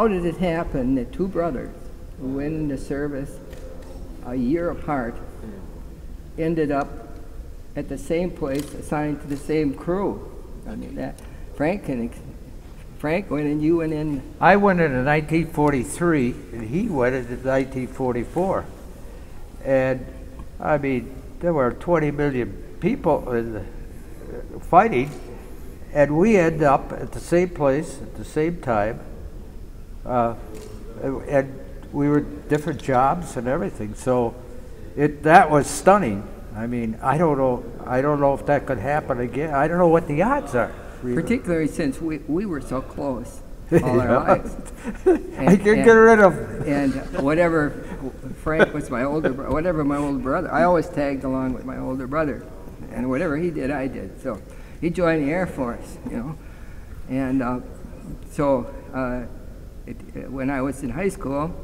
how did it happen that two brothers who went into service a year apart ended up at the same place, assigned to the same crew? I mean, that Frank can. Frank went and you went in. I went in in 1943, and he went in in 1944. And, I mean, there were 20 million people in the, uh, fighting, and we ended up at the same place at the same time. Uh, and we were different jobs and everything. So it, that was stunning. I mean, I don't know. I don't know if that could happen again. I don't know what the odds are. Particularly since we, we were so close all our lives. I And- can and- get rid of. And whatever, Frank was my older, bro- whatever my older brother, I always tagged along with my older brother. And whatever he did, I did. So he joined the Air Force, you know. And uh, so uh, it, when I was in high school,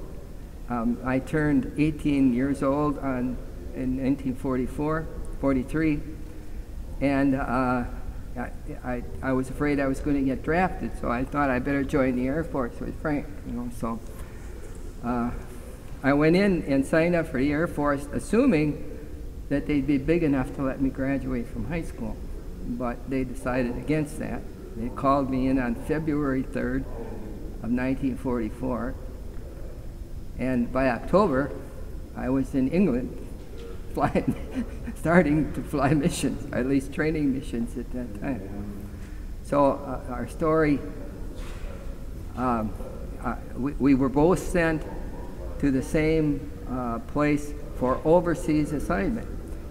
um, I turned 18 years old on, in 1944, 43. And uh, I, I, I was afraid I was going to get drafted, so I thought I better join the Air Force with Frank, you know. So uh, I went in and signed up for the Air Force, assuming that they'd be big enough to let me graduate from high school. But they decided against that. They called me in on February 3rd of 1944. And by October, I was in England flying, starting to fly missions, or at least training missions at that time. So uh, our story, um, uh, we, we were both sent to the same uh, place for overseas assignment.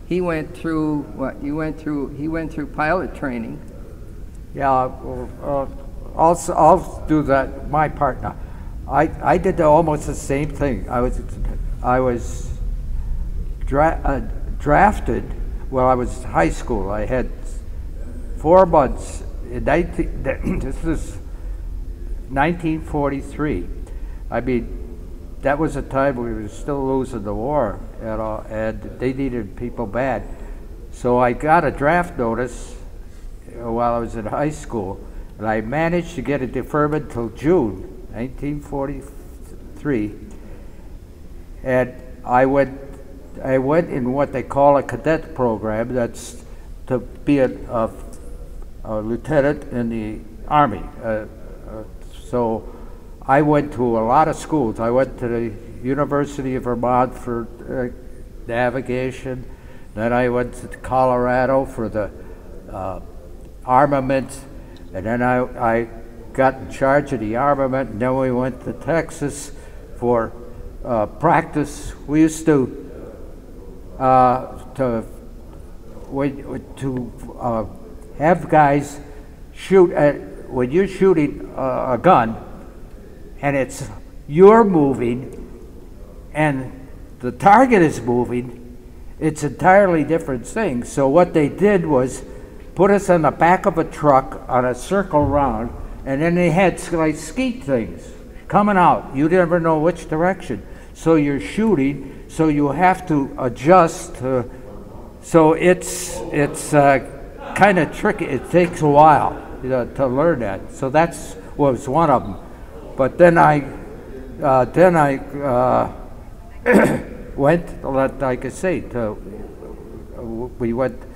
He went through what? You went through. He went through pilot training. Yeah, uh, I'll, I'll do that, my part now. I, I did almost the same thing. I was, I was dra- uh, drafted while I was high school. I had four months in 19, this is 1943. I mean, that was a time we were still losing the war, you know, and they needed people bad. So I got a draft notice while I was in high school, and I managed to get a deferment till June 1943. And I went, I went in what they call a cadet program. That's to be a, a, a lieutenant in the army. Uh, uh, so I went to a lot of schools. I went to the University of Vermont for uh, navigation. Then I went to Colorado for the uh, armament, and then I, I got in charge of the armament, and then we went to Texas for uh, practice. We used to uh, to when, to uh, have guys shoot at when you're shooting a, a gun, and it's you're moving, and the target is moving. It's entirely different thing. So what they did was put us on the back of a truck on a circle round, and then they had like skeet things coming out. You never know which direction. So you're shooting, so you have to adjust. So it's it's uh, kind of tricky. It takes a while you know, to learn that. So that's was one of them. But then I uh, then I uh, went like I say to we went.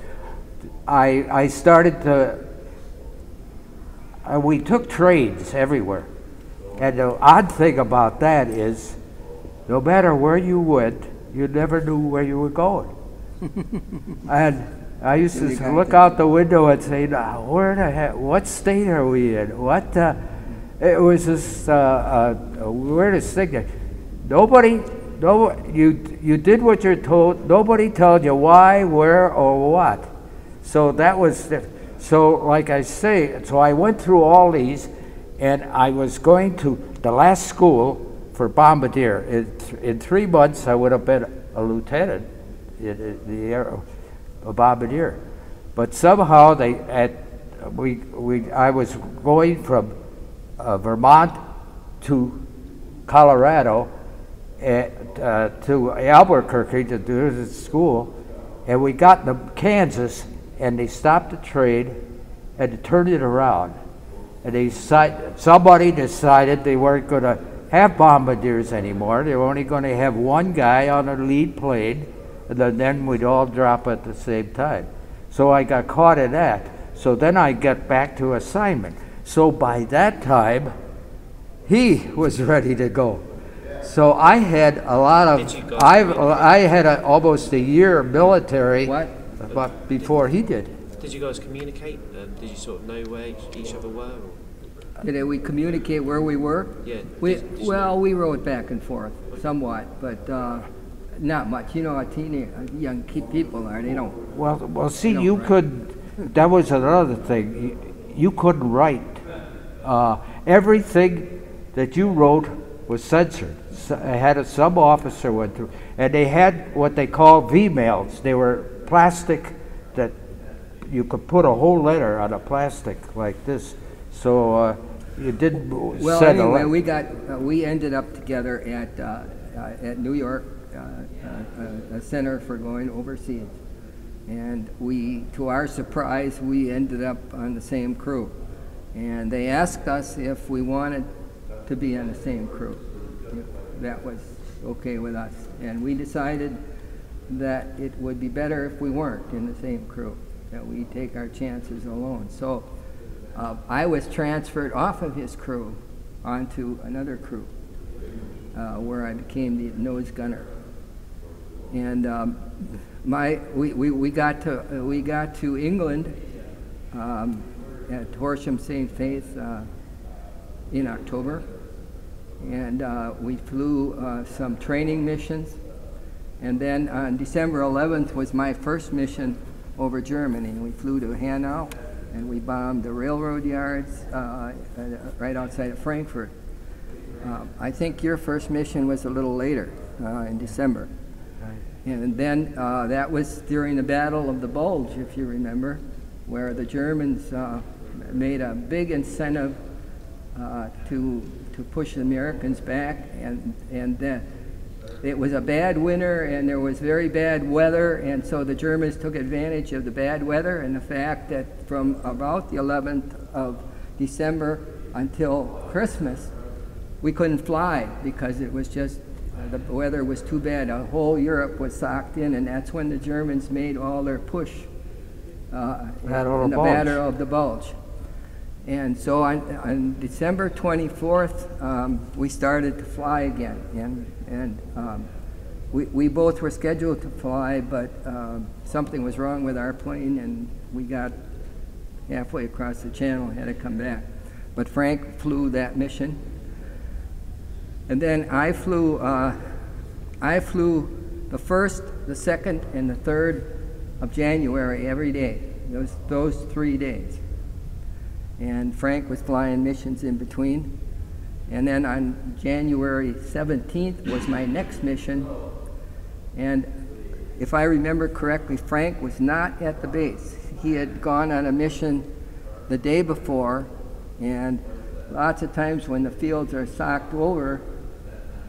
I I started to. Uh, we took trains everywhere, and the odd thing about that is, no matter where you went, you never knew where you were going. and I used to look out the window and say, "Now, where the heck? What state are we in? What?" Uh, it was just uh, uh, a weirdest thing. that Nobody, no, you you did what you're told. Nobody told you why, where, or what. So that was so. Like I say, so I went through all these, and I was going to the last school for bombardier. In, th- in three months, I would have been a lieutenant in, in the air, a bombardier. But somehow they at we we I was going from uh, Vermont to Colorado at, uh, to Albuquerque to do this school, and we got to Kansas, and they stopped the trade and turned it around, And they decided, somebody decided they weren't going to have bombardiers anymore. They were only going to have one guy on a lead plane, and then- we'd all drop at the same time. So I got caught in that. So then I got back to assignment. So by that time, he was ready to go. So I had a lot of, I, I had a, almost a year military. What? But before he did. Did you guys communicate? Um, did you sort of know where each, each other were? Or? Did we communicate where we were? Yeah. We, did- did you- well, we wrote back and forth somewhat, but uh, not much. You know how teenage, young people are. They don't. Well, well, see, No, you right. could, that was another thing. You, you couldn't write. Uh, everything that you wrote was censored. So I had a sub officer went through, and they had what they call V-mails. They were plastic that you could put a whole letter on a plastic like this. So uh, you didn't Well, anyway, we got uh, we ended up together at uh, uh, at New York, uh, uh, a center for going overseas, and we, to our surprise, we ended up on the same crew, and they asked us if we wanted to be on the same crew. That was okay with us, and we decided that it would be better if we weren't in the same crew, that we take our chances alone. So. Uh, I was transferred off of his crew onto another crew, uh, where I became the nose gunner. And um, my, we, we, we got to uh, we got to England um, at Horsham St. Faith uh, in October, and uh, we flew uh, some training missions. And then on December 11th was my first mission over Germany. We flew to Hanau and we bombed the railroad yards uh, uh, right outside of Frankfurt. Um, I think your first mission was a little later, uh, in December. And then uh, that was during the Battle of the Bulge, if you remember, where the Germans uh, made a big incentive uh, to to push the Americans back, and and then it was a bad winter and there was very bad weather, and so the Germans took advantage of the bad weather and the fact that from about the 11th of December until Christmas, we couldn't fly because it was just the weather was too bad. A whole Europe was socked in, and that's when the Germans made all their push uh, in the. Battle of the Bulge. And so on, on December 24th, um, we started to fly again. And, and um, we, we both were scheduled to fly, but um, something was wrong with our plane, and we got halfway across the channel, had to come back. But Frank flew that mission. And then I flew, uh, I flew the first, the second, and the third of January every day. Those, those three days and Frank was flying missions in between. And then on January 17th was my next mission. And if I remember correctly, Frank was not at the base. He had gone on a mission the day before, and lots of times when the fields are socked over,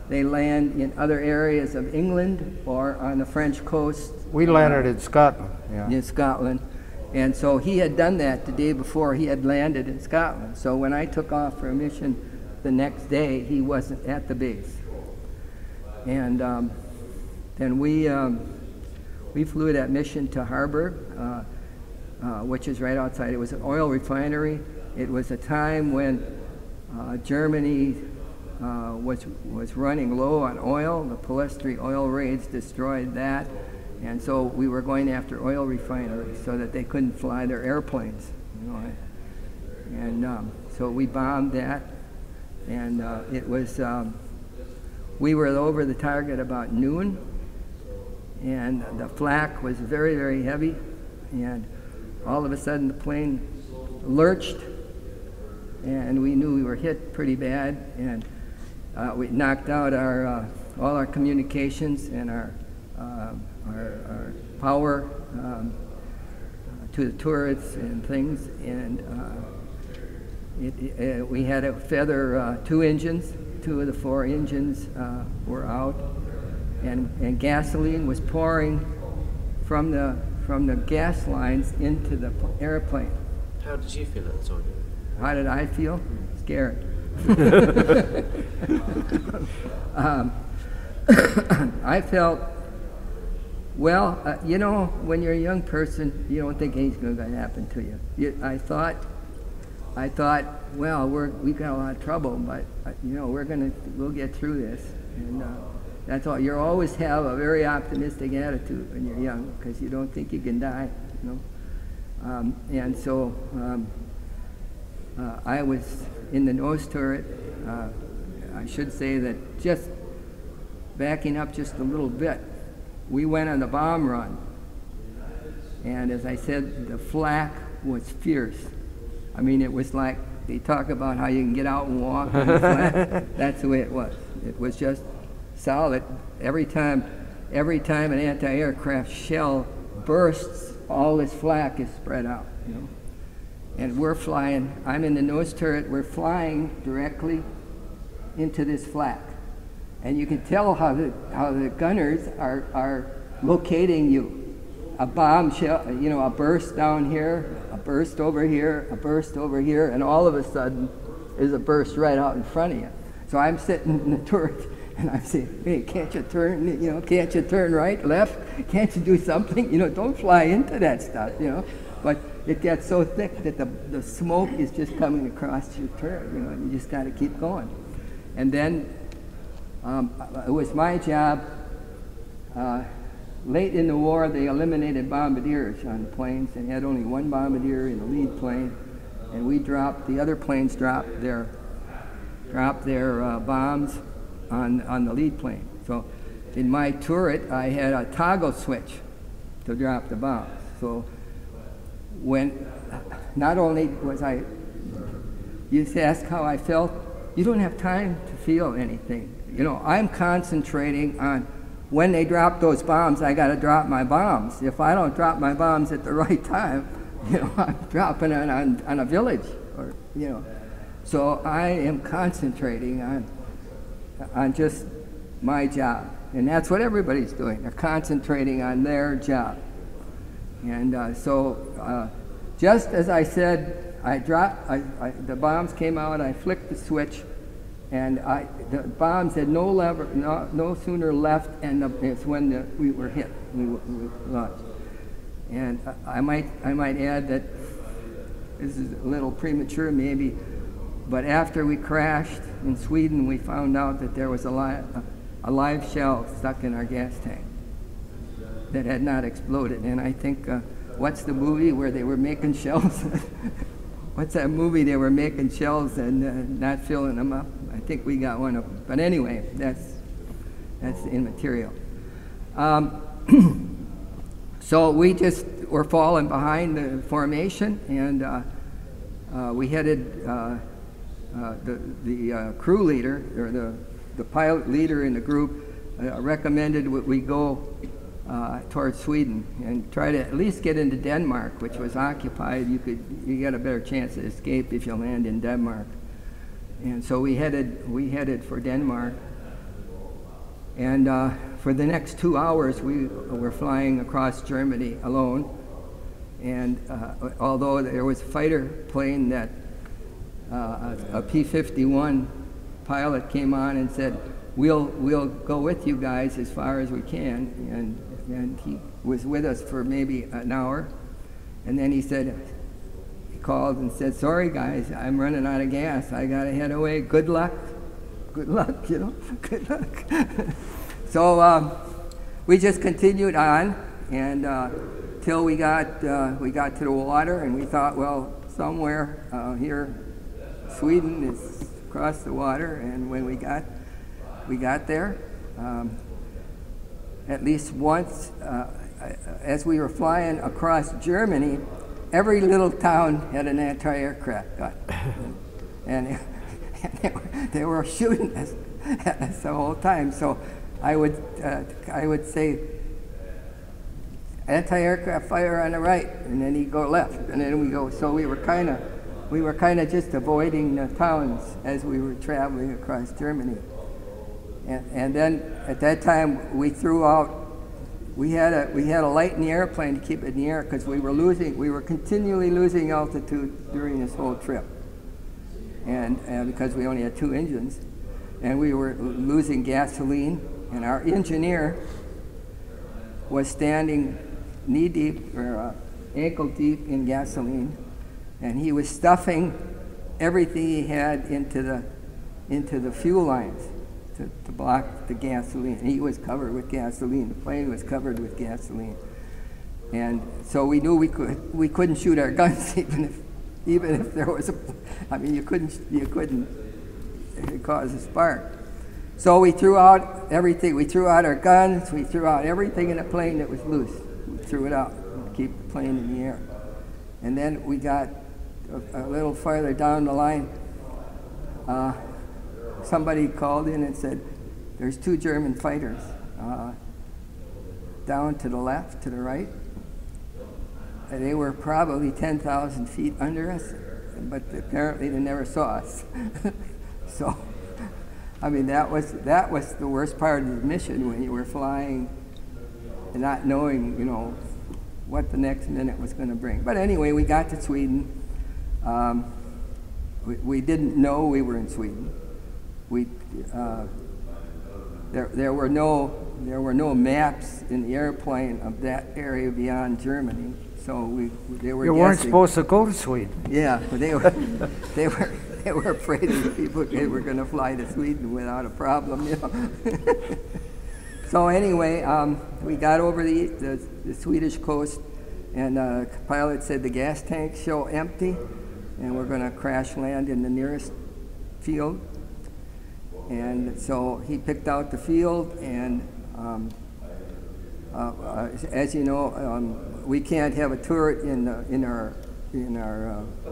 they land in other areas of England or on the French coast We landed in Scotland. Yeah. in Scotland. And so he had done that the day before he had landed in Scotland. So when I took off for a mission the next day, he wasn't at the base. And um, then we, um, we flew that mission to Harburg, uh, uh, which is right outside. It was an oil refinery. It was a time when uh, Germany uh, was, was running low on oil. The Ploesti oil raids destroyed that. And so we were going after oil refineries so that they couldn't fly their airplanes. You know, and um, so we bombed that, and uh, it was. Um, we were over the target about noon, and the flak was very, very heavy, and all of a sudden the plane lurched, and we knew we were hit pretty bad, and uh, we knocked out our uh, all our communications and our uh, our, our power um, to the turrets and things, and uh, it, it, we had to feather uh, two engines. Two of the four engines uh, were out, and, and gasoline was pouring from the from the gas lines into the airplane. How did you feel at the time? how did I feel? Scared. um, I felt, well, uh, you know, when you're a young person, you don't think anything's going to happen to you. you. I thought, I thought, well, we're, we've got a lot of trouble, but, uh, you know, we're going to, we'll get through this. And uh, that's all. You always have a very optimistic attitude when you're young because you don't think you can die, you know. Um, and so um, uh, I was in the nose turret. Uh, I should say that just backing up just a little bit, we went on the bomb run. And as I said, the flak was fierce. I mean, it was like they talk about how you can get out and walk flak. That's the way it was. It was just solid. Every time, every time an anti-aircraft shell bursts, all this flak is spread out. You know, and we're flying. I'm in the nose turret. We're flying directly into this flak, and you can tell how the how the gunners are are locating you. A bomb shell, you know, a burst down here, a burst over here, a burst over here, and all of a sudden, is a burst right out in front of you. So I'm sitting in the turret and I say, hey, can't you turn, you know, can't you turn right, left? Can't you do something? You know, don't fly into that stuff, you know. But it gets so thick that the, the smoke is just coming across your turret, you know, you just got to keep going. And then um, it was my job, uh, late in the war, they eliminated bombardiers on planes and had only one bombardier in the lead plane. And we dropped, the other planes dropped their, dropped their uh, bombs on, on the lead plane. So in my turret, I had a toggle switch to drop the bombs. So when not only was I, you ask how I felt, you don't have time to feel anything. You know, I'm concentrating on when they drop those bombs, I got to drop my bombs. If I don't drop my bombs at the right time, you know, I'm dropping it on, on a village, or you know. So I am concentrating on on just my job. And that's what everybody's doing. They're concentrating on their job. And uh, so, uh, just as I said, I dropped, I, I, the bombs came out, I flicked the switch, and I, the bombs had no, lever, no, no sooner left, and the, it's when the, we were hit, we, we launched. And I might, I might add that this is a little premature maybe, but after we crashed in Sweden, we found out that there was a, li a live shell stuck in our gas tank that had not exploded. And I think, uh, what's the movie where they were making shells? what's that movie they were making shells and uh, not filling them up? I think we got one of them. But anyway, that's, that's immaterial. Um, so we just were falling behind the formation and uh, uh we headed uh, uh, the, the uh, crew leader, or the, the pilot leader in the group, uh, recommended we go uh, towards Sweden and try to at least get into Denmark, which was occupied. You could you get a better chance to escape if you land in Denmark. And so we headed we headed for Denmark. And uh, for the next two hours, we were flying across Germany alone. And uh, although there was a fighter plane that uh, a P-51 pilot came on and said, we'll, we'll go with you guys as far as we can. And, and he was with us for maybe an hour. And then he said, called and said, sorry guys, I'm running out of gas. I got to head away. Good luck. Good luck, you know, good luck. so um, we just continued on and uh, till we got, uh, we got to the water and we thought, well, somewhere uh, here Sweden is across the water, and when we got we got there, um, at least once, uh, as we were flying across Germany, every little town had an anti-aircraft gun, and, and they, were, they, were, shooting us, at us the whole time. So I would uh, I would say anti-aircraft fire on the right, and then he'd go left, and then we go. So we were kind of we were kind of just avoiding the towns as we were traveling across Germany. And, and then at that time, we threw out, we had, a, we had a light in the airplane to keep it in the air because we were losing, we were continually losing altitude during this whole trip. and, and because we only had two engines, and we were losing gasoline, and our engineer was standing knee deep or uh, ankle deep in gasoline, and he was stuffing everything he had into the into the fuel lines to, to block the gasoline. He was covered with gasoline. The plane was covered with gasoline, and so we knew we could we couldn't shoot our guns even if even if there was a. I mean, you couldn't you couldn't cause a spark. So we threw out everything. We threw out our guns. We threw out everything in the plane that was loose. We threw it out to keep the plane in the air. And then we got a, a little farther down the line. Uh, somebody called in and said, "There's two German fighters uh, down to the left, to the right. And they were probably 10,000 feet under us, but apparently they never saw us. so." I mean, that was that was the worst part of the mission when you were flying and not knowing, you know, what the next minute was going to bring. But anyway, we got to Sweden. Um, we, we didn't know we were in Sweden. We uh, there there were no there were no maps in the airplane of that area beyond Germany. So we they were You weren't supposed to go to Sweden. Yeah, but they were, they were, they were afraid that people they were going to fly to Sweden without a problem, you know. so anyway, um, we got over the, the, the Swedish coast, and uh, pilot said the gas tanks show empty, and we're going to crash land in the nearest field. And so he picked out the field, and um, uh, uh, as you know, um, we can't have a turret in, the, in our, in our, uh,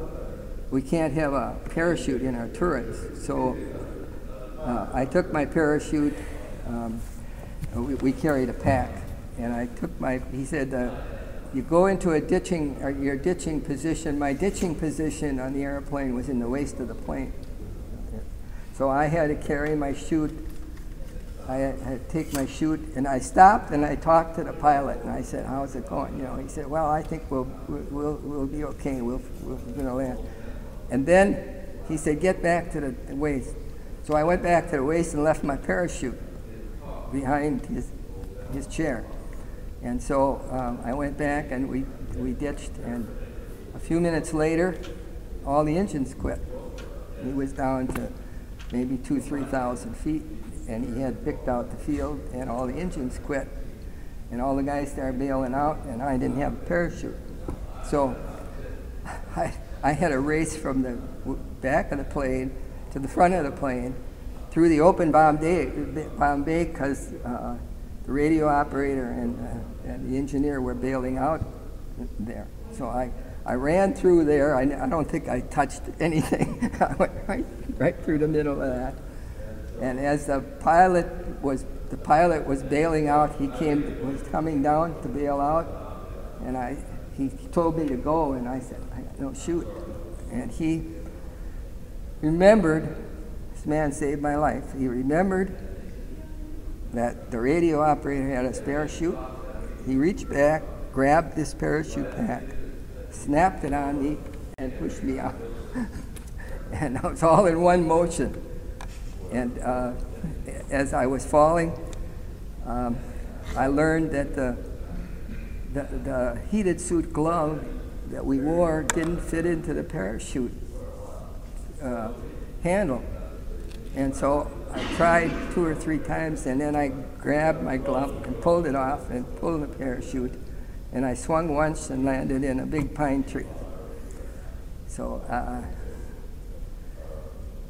we can't have a parachute in our turrets. So uh, I took my parachute, um, we, we carried a pack, and I took my, he said, uh, you go into a ditching, your ditching position. My ditching position on the airplane was in the waist of the plane. So I had to carry my chute I had to take my chute, and I stopped and I talked to the pilot, and I said, "How's it going?" You know, he said, "Well, I think we'll we'll we'll be okay. We'll we're gonna land." And then he said, "Get back to the waist." So I went back to the waist and left my parachute behind his his chair, and so um, I went back and we we ditched, and a few minutes later, all the engines quit. He was down to maybe two, three thousand feet, and he had picked out the field, and all the engines quit, and all the guys started bailing out, and I didn't have a parachute. So I, I had a race from the back of the plane to the front of the plane through the open bomb bay because uh, the radio operator and, uh, and the engineer were bailing out there. So I, I ran through there. I, I don't think I touched anything. I went right, right through the middle of that. And as the pilot was the pilot was bailing out, he came was coming down to bail out, and I he told me to go, and I said, I got no shoot. And he remembered this man saved my life. He remembered that the radio operator had a spare chute. He reached back, grabbed this parachute pack, snapped it on me, and pushed me out. and it was all in one motion. And uh, as I was falling, um, I learned that the, the, the heated suit glove that we wore didn't fit into the parachute uh, handle. And so I tried two or three times, and then I grabbed my glove and pulled it off and pulled the parachute. And I swung once and landed in a big pine tree. So uh,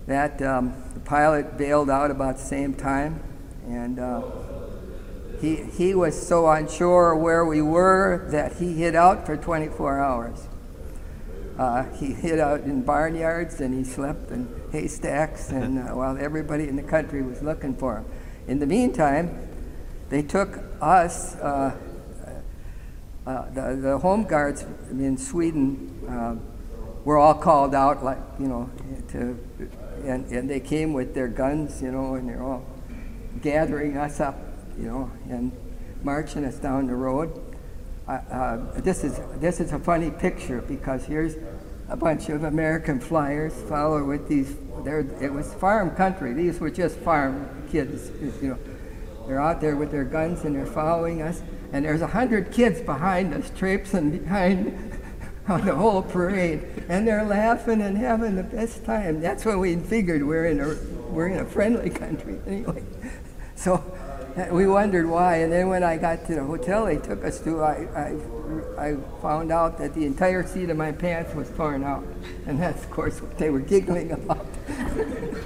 that um, the pilot bailed out about the same time, and uh, he he was so unsure where we were that he hid out for 24 hours. Uh, he hid out in barnyards and he slept in haystacks, and uh, while everybody in the country was looking for him. In the meantime, they took us. Uh, uh, the, the home guards in Sweden um, were all called out, like you know, to and, and they came with their guns, you know, and they're all gathering us up, you know, and marching us down the road. Uh, uh, this is this is a funny picture because here's a bunch of American flyers follow with these. It was farm country. These were just farm kids. You know, they're out there with their guns and they're following us. And there's a hundred kids behind us, traipsing behind on the whole parade, and they're laughing and having the best time. That's when we figured we're in a we're in a friendly country anyway. So uh, we wondered why, and then when I got to the hotel they took us to, I, I, I found out that the entire seat of my pants was torn out, and that's of course what they were giggling about.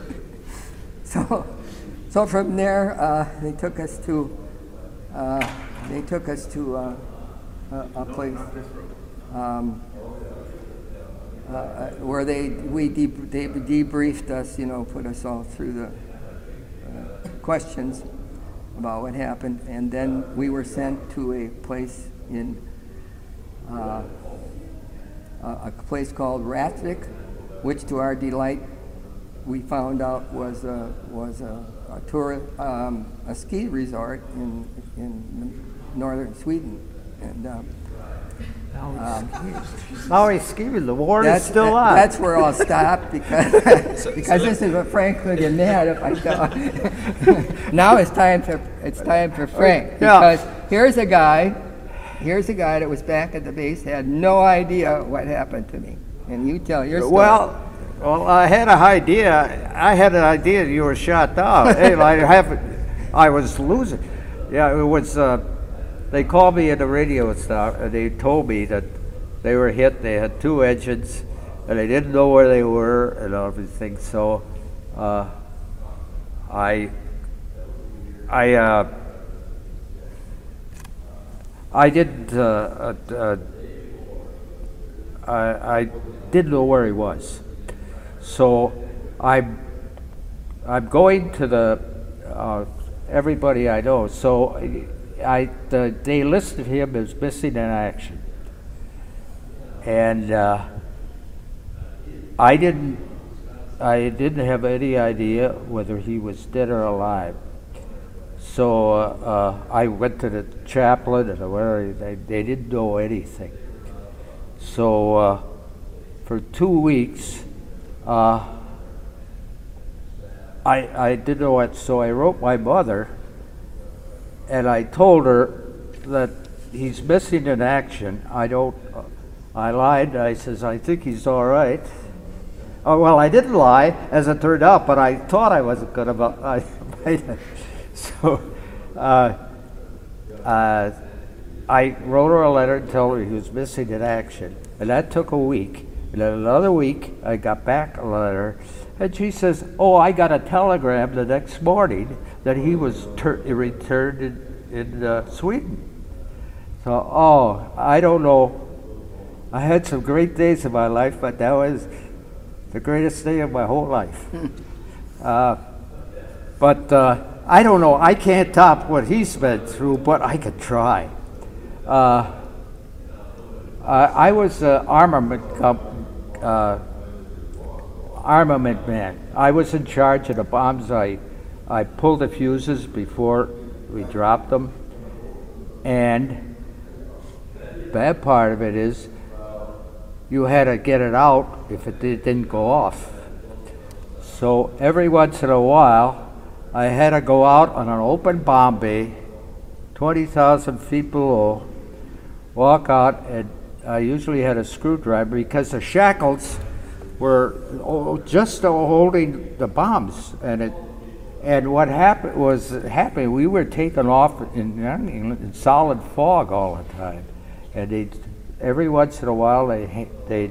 so, so from there uh, they took us to, uh, they took us to uh, a, a place. Um, uh, where they we they debriefed us, you know, put us all through the uh, questions about what happened, and then we were sent to a place in uh, a place called Rättvik, which, to our delight, we found out was a was a, a tour um, a ski resort in in northern Sweden, and. Um, Now he's scheming. The war is that's, still that- on. That's where I'll stop because because this is what Frank would get mad if I don't. now it's time for it's time for Frank Yeah. because here's a guy, here's a guy that was back at the base had no idea what happened to me, and you tell your story. Well, well, I had an idea. I had an idea you were shot down. hey, I have, I was losing. Yeah, it was. Uh, they called me at the radio stop, and they told me that they were hit. They had two engines, and they didn't know where they were and everything. So, uh, I, I, uh, I didn't. Uh, uh, uh, I, I didn't know where he was. So I'm, I'm going to the, uh, everybody I know. So I, the, they listed him as missing in action. And uh, I didn't, I didn't have any idea whether he was dead or alive. So uh, uh, I went to the chaplain and where they, they didn't know anything. So uh, for two weeks, uh, I, I didn't know what, so I wrote my mother and I told her that he's missing in action. I don't, I lied. I says, I think he's all right. Oh, well, I didn't lie, as it turned out, but I thought I wasn't going to. I, I, so uh, uh, I wrote her a letter and told her he was missing in action. And that took a week. And then another week, I got back a letter, and she says, "Oh, I got a telegram the next morning that he was tur- returned in, in uh, Sweden." So, oh, I don't know. I had some great days in my life, but that was the greatest day of my whole life. uh, but uh, I don't know. I can't top what he's been through, but I could try. Uh, I I was an armament comp- uh, armament man. I was in charge of the bombs. I I pulled the fuses before we dropped them, and bad part of it is you had to get it out if it did, didn't go off. So every once in a while, I had to go out on an open bomb bay, 20,000 feet below, walk out, and I usually had a screwdriver because the shackles were just holding the bombs, and it. And what happened was happening. We were taken off in, in solid fog all the time, and they every once in a while they they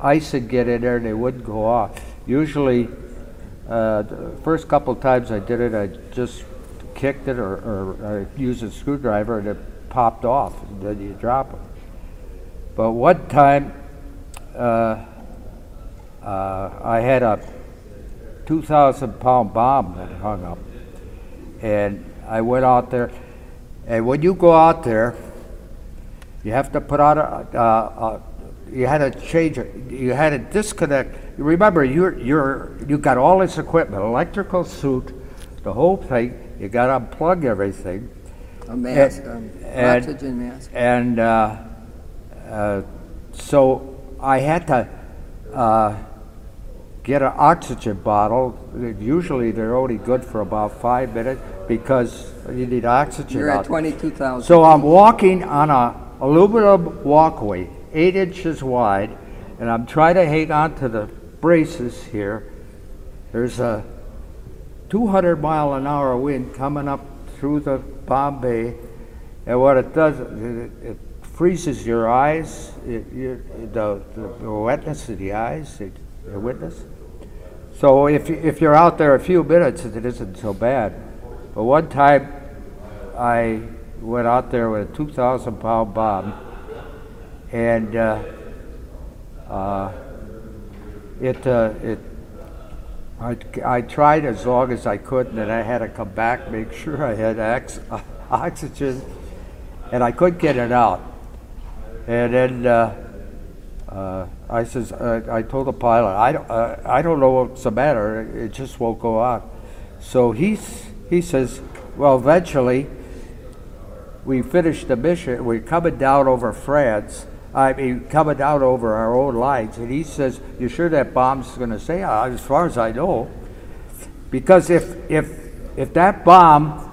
ice would get in there and they wouldn't go off. Usually, uh, the first couple of times I did it, I just kicked it or, or used a screwdriver and it popped off, and then you drop it. But one time, uh, uh, I had a 2,000 pound bomb that hung up, and I went out there. And when you go out there, you have to put out a, uh, uh, you had to change it. You had to disconnect. Remember, you're, you're, you got all this equipment, electrical suit, the whole thing. You got to unplug everything. a mask, and- um, and- oxygen mask. And uh, uh, so I had to uh, get an oxygen bottle. Usually they're only good for about five minutes because you need oxygen. You're at 22,000. So I'm walking on a aluminum walkway, eight inches wide, and I'm trying to hang on to the braces here. There's a 200 mile an hour wind coming up through the bomb bay, and what it does, it, it freezes your eyes, it, you, the, the wetness of the eyes, the, the witness. So if, if you're out there a few minutes, it isn't so bad. But one time, I went out there with a 2,000 pound bomb, and uh, uh, it, uh, it, I, I tried as long as I could, and then I had to come back, make sure I had ox- oxygen, and I couldn't get it out. And then uh, uh, I says, uh, I told the pilot, I don't, uh, I don't know what's the matter. It just won't go out. So he's, he says, well, eventually we finished the mission. We're coming down over France. I mean, coming down over our own lines. And he says, you sure that bomb's going to stay out? As far as I know. Because if, if, if that bomb,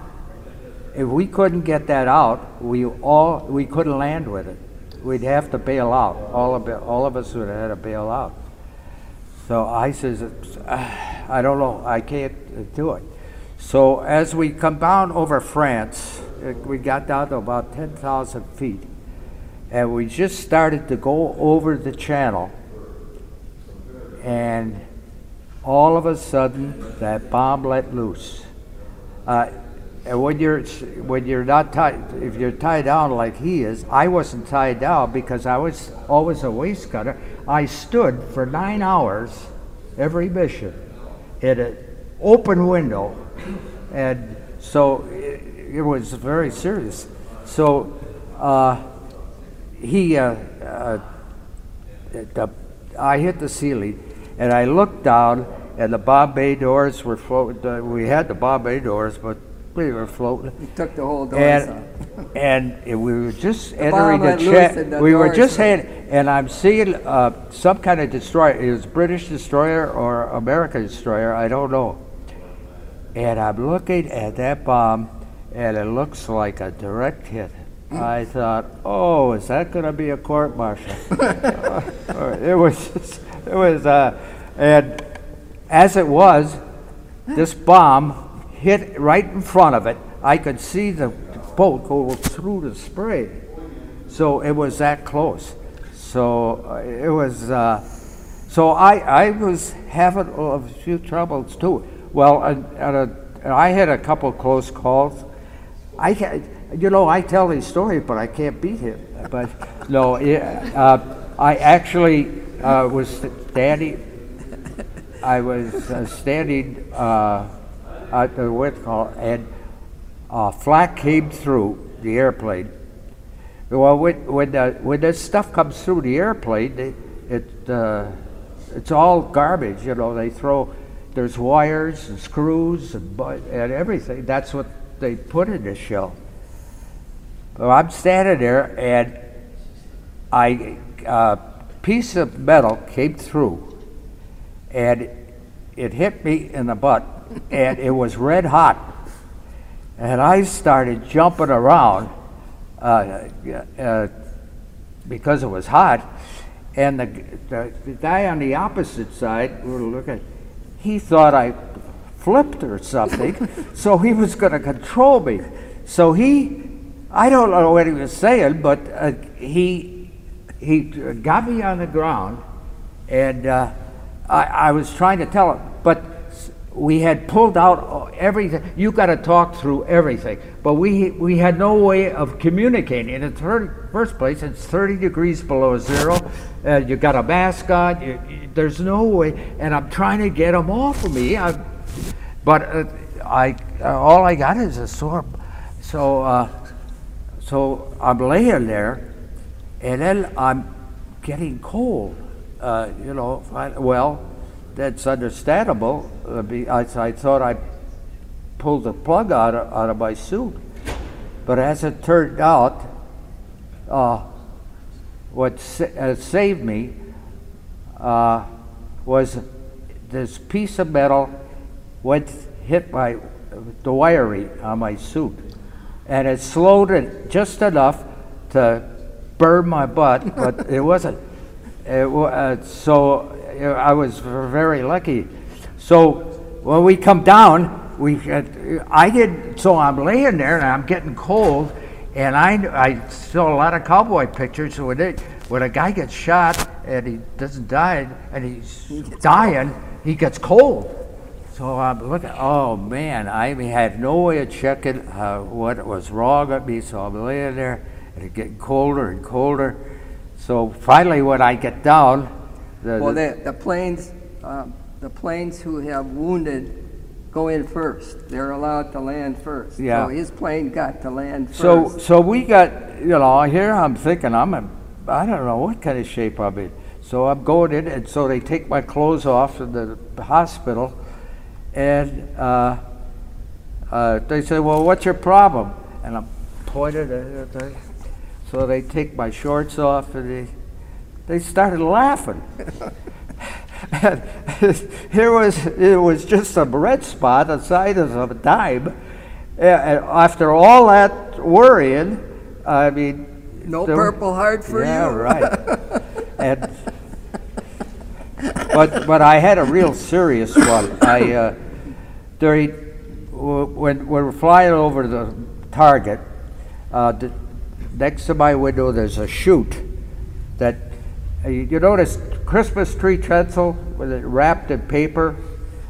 if we couldn't get that out, we all, we couldn't land with it. We'd have to bail out. All of it, all of us would have had to bail out. So I says, "Ah, I don't know, I can't do it. So as we come down over France, we got down to about 10,000 feet, and we just started to go over the channel, and all of a sudden, that bomb let loose. Uh, and when you're when you're not tied, if you're tied down like he is, I wasn't tied down because I was always a waist cutter. I stood for nine hours every mission in an open window, and so it, it was very serious. So uh, he, uh, uh, the, I hit the ceiling, and I looked down, and the bomb bay doors were. Uh, we had the bomb bay doors, but we were floating. You took the whole doors off. And, and we were just entering the chat. We were just saying, and I'm seeing uh, some kind of destroyer. It was British destroyer or American destroyer. I don't know. And I'm looking at that bomb, and it looks like a direct hit. I thought, oh, is that going to be a court martial? it was, just, it was, uh, and as it was, this bomb hit right in front of it. I could see the boat go through the spray. So it was that close. So uh, it was, uh, so I, I was having a few troubles too. Well, and, and, uh, I had a couple close calls. I, ca- you know, I tell these stories, but I can't beat him. But no, yeah, uh, I actually uh, was standing. I was uh, standing uh, at the what's called, and uh, flak came through the airplane. Well, when when, the, when this stuff comes through the airplane, it, it uh, it's all garbage. You know, they throw there's wires and screws and and everything. That's what they put in the shell. Well, I'm standing there, and I a piece of metal came through, and it hit me in the butt, and it was red hot, and I started jumping around uh, uh, because it was hot, and the, the the guy on the opposite side, we were looking, he thought I flipped or something, so he was going to control me. So he, I don't know what he was saying, but uh, he he got me on the ground, and uh, I, I was trying to tell him, but we had pulled out everything. You got to talk through everything, but we we had no way of communicating. In the third, first place, it's 30 degrees below zero. Uh, you got a mask on. You, you- there's no way, and I'm trying to get them off of me. I, but uh, I uh, all I got is a sore. So uh, so I'm laying there, and then I'm getting cold. Uh, you know, well, that's understandable. Uh, I, I thought I pulled the plug out of, out of my suit, but as it turned out, uh, what sa- uh, saved me uh, was this piece of metal went hit my the wiring on my suit, and it slowed it just enough to burn my butt, but it wasn't. It, uh, so I was very lucky. So when we come down, we had, I did. So I'm laying there and I'm getting cold, and I I saw a lot of cowboy pictures when it when a guy gets shot and he doesn't die and he's dying, he gets cold. So I'm looking. Oh man, I had no way of checking uh, what was wrong with me. So I'm laying there, and it's getting colder and colder. So finally, when I get down, the, Well, the, the planes, um, the planes who have wounded go in first. They're allowed to land first. Yeah. So his plane got to land first. so so we got you know here I'm thinking I'm in I don't know what kind of shape I'm in. So I'm going in, and so they take my clothes off in the hospital, and uh, uh, they say, "Well, what's your problem?" And I'm pointed at it. So they take my shorts off, and they they started laughing. and here was it was just a red spot the size of a dime. And after all that worrying, I mean, no Purple Heart for yeah, you. Yeah, right. and but but I had a real serious one. I uh, during when when we're flying over the target, uh, the, next to my window there's a chute that you, you notice Christmas tree tinsel with it wrapped in paper.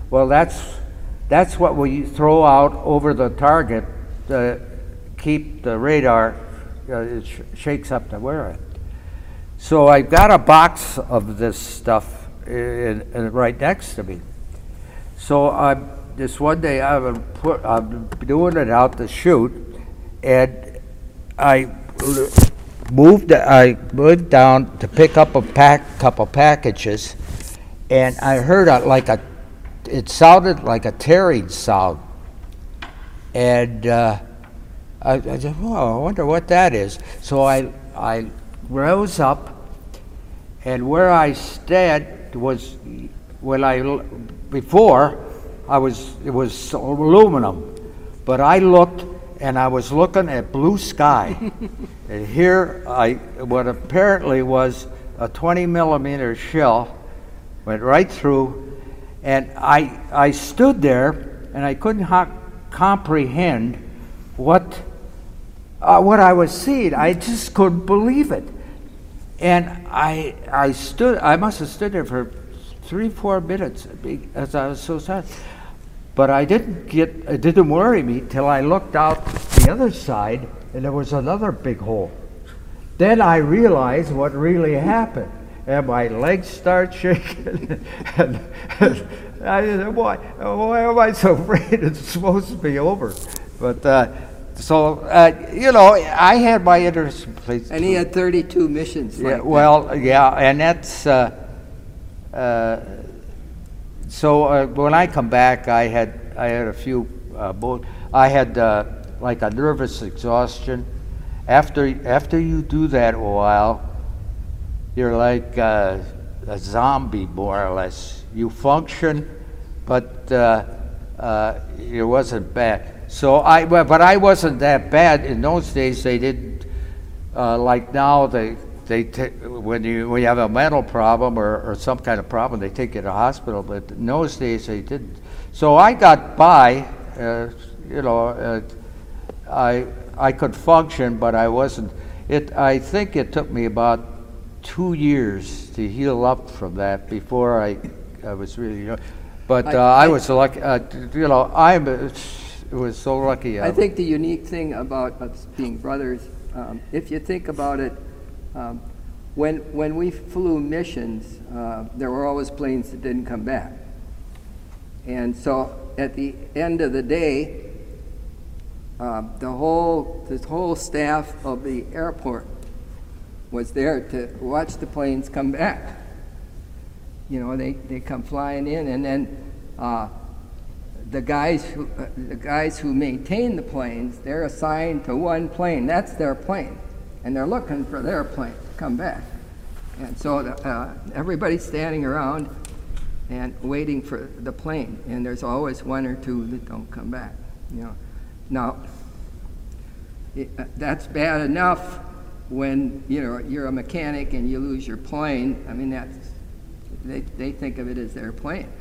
Well, that's that's what we throw out over the target to keep the radar. Uh, it sh- shakes up to wear. It. So I've got a box of this stuff in, in, right next to me. So I, this one day I was put, I'm doing it out the chute, and I moved. I moved down to pick up a pack, couple packages, and I heard a, like a. It sounded like a tearing sound, and uh, I, I said, "Oh, I wonder what that is." So I I rose up, and where I stood was when I before I was it was aluminum, but I looked and I was looking at blue sky, and here I what apparently was a 20 millimeter shell went right through, and I I stood there and I couldn't ho- comprehend what uh, what I was seeing. I just couldn't believe it. And I, I stood, I must have stood there for three, four minutes as I was so sad. But I didn't get, it didn't worry me till I looked out the other side and there was another big hole. Then I realized what really happened. And my legs start shaking. and, I said, why, why am I so afraid it's supposed to be over? But, uh, so, uh, you know, I had my interest in places. And he had 32 missions. Yeah, like that. well, yeah, and that's, uh, uh, so uh, when I come back, I had, I had a few, uh, both, I had uh, like a nervous exhaustion. After, after you do that a while, you're like uh, a zombie, more or less. You function, but uh, uh, it wasn't bad. So I, but I wasn't that bad. In those days, they didn't, like now, they, they ta- when you, when you have a mental problem or, or some kind of problem, they take you to hospital, but in those days, they didn't. So I got by, uh, you know, uh, I, I could function, but I wasn't, it, I think it took me about two years to heal up from that before I, I was really, you know, but I- uh, I I- was lucky, uh, you know, I'm, uh, was so lucky. I think the unique thing about us being brothers, um, if you think about it, um, when, when we flew missions, uh, there were always planes that didn't come back. And so at the end of the day, uh, the whole, the whole staff of the airport was there to watch the planes come back. You know, they, they come flying in, and then uh, the guys who uh, the guys who maintain the planes, they're assigned to one plane. That's their plane, and they're looking for their plane to come back. And so uh, everybody's standing around and waiting for the plane, and there's always one or two that don't come back. You know, now it, uh, that's bad enough when you know you're a mechanic and you lose your plane. I mean, that's they, they think of it as their plane.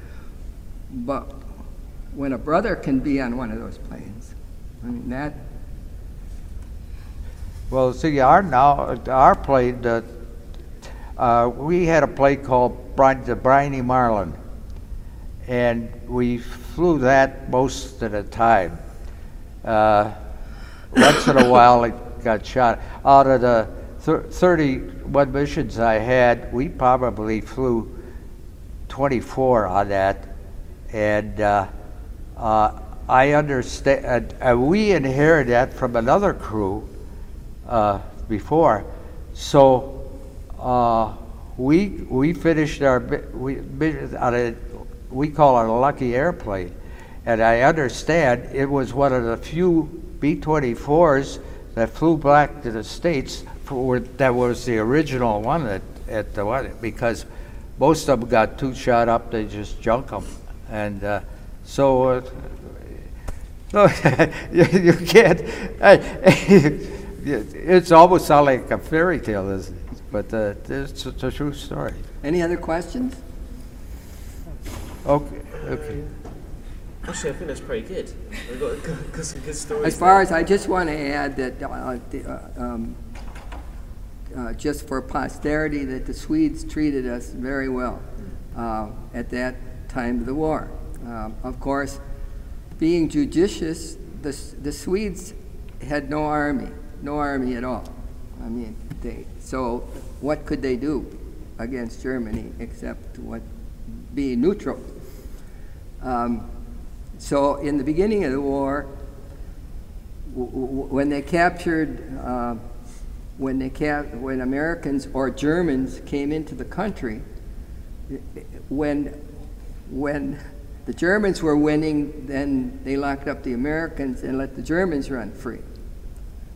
But when a brother can be on one of those planes, I mean that. Well, see, our now our plane, uh, uh, we had a plane called the Briney Marlin, and we flew that most of the time. Uh, once in a while, it got shot. Out of the thir- 31 missions I had, we probably flew 24 on that, and uh, uh, I understand. Uh, we inherited that from another crew uh, before, so uh, we we finished our we a, we call it a lucky airplane, and I understand it was one of the few B-24s that flew back to the states for that was the original one at at the one because most of them got too shot up they just junk them and uh, so uh, you can't it's almost sound like a fairy tale isn't it? but uh, it's, it's a true story Any other questions? okay okay Actually, I think that's pretty good. I've got, got, got some good stories. As far as, I just want to add that, uh, the, uh, um, uh, just for posterity, that the Swedes treated us very well uh, at that time of the war. Um, Of course, being judicious, the the Swedes had no army, no army at all. I mean, they, so what could they do against Germany except what, be neutral? Um, So in the beginning of the war, when they captured, uh, when they cap, when Americans or Germans came into the country, when when the Germans were winning, then they locked up the Americans and let the Germans run free.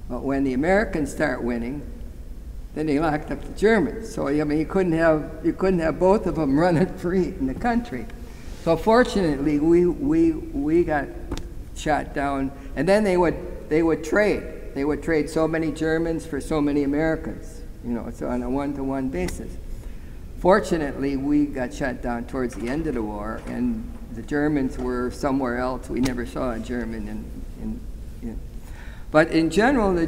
But when the Americans start winning, then they locked up the Germans. So I mean, you couldn't have you couldn't have both of them running free in the country. So fortunately, we we we got shot down, and then they would they would trade. They would trade so many Germans for so many Americans. You know, so on a one-to-one basis. Fortunately, we got shot down towards the end of the war, and the Germans were somewhere else. We never saw a German in but in general, the,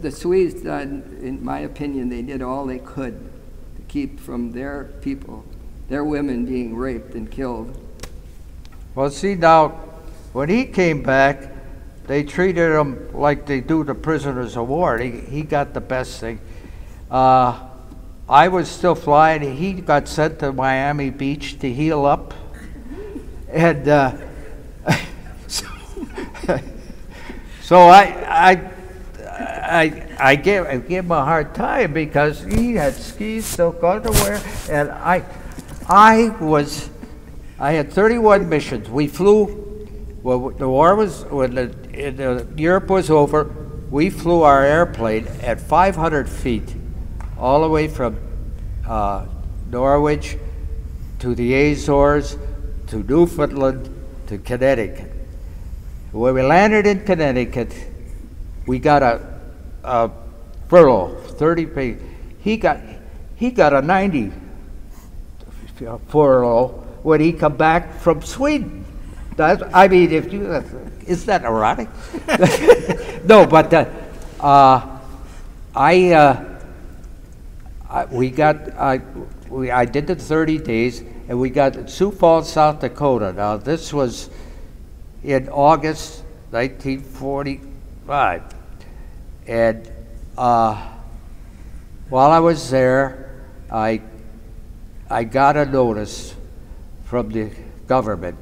the, Swedes, done, in my opinion, they did all they could to keep from their people, their women being raped and killed. well see now when he came back they treated him like they do the prisoners of war he, he got the best thing uh, I was still flying. He got sent to Miami Beach to heal up, and uh, so, so I, I, I, I gave I gave him a hard time because he had skis, silk underwear, and I, I was, I had 31 missions. We flew. Well, the war was when the, the Europe was over. We flew our airplane at 500 feet all the way from uh, Norwich to the Azores to Newfoundland to Connecticut. When we landed in Connecticut, we got a, a furlough, 30 pay. He got, he got a 90 furlough when he come back from Sweden. That's, I mean, if you, is that erotic? no, but uh, uh, I, uh, I, we got, I, we, I did the 30 days, and we got Sioux Falls, South Dakota. Now, this was in August 1945. And uh, while I was there, I, I got a notice from the government.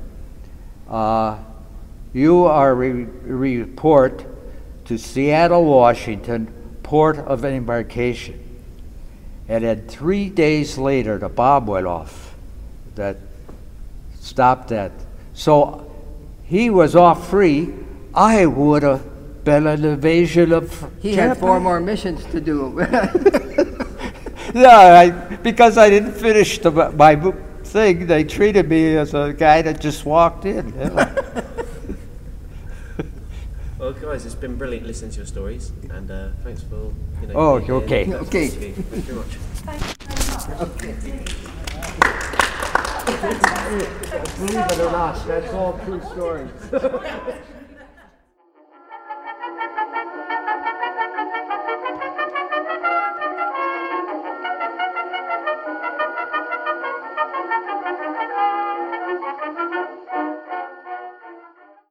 Uh, you are re- report to Seattle, Washington, port of embarkation. And then three days later, the bomb went off that stopped that. So he was off free. I would have been an invasion of He had four more missions to do. Yeah, I, because I didn't finish the, my thing, they treated me as a guy that just walked in. you know. Well, guys, it's been brilliant listening to your stories, and uh, thanks for you know. Oh, being here. okay. Thanks for Okay. interviewing. Thank you very much. Believe it or not, that's all true stories.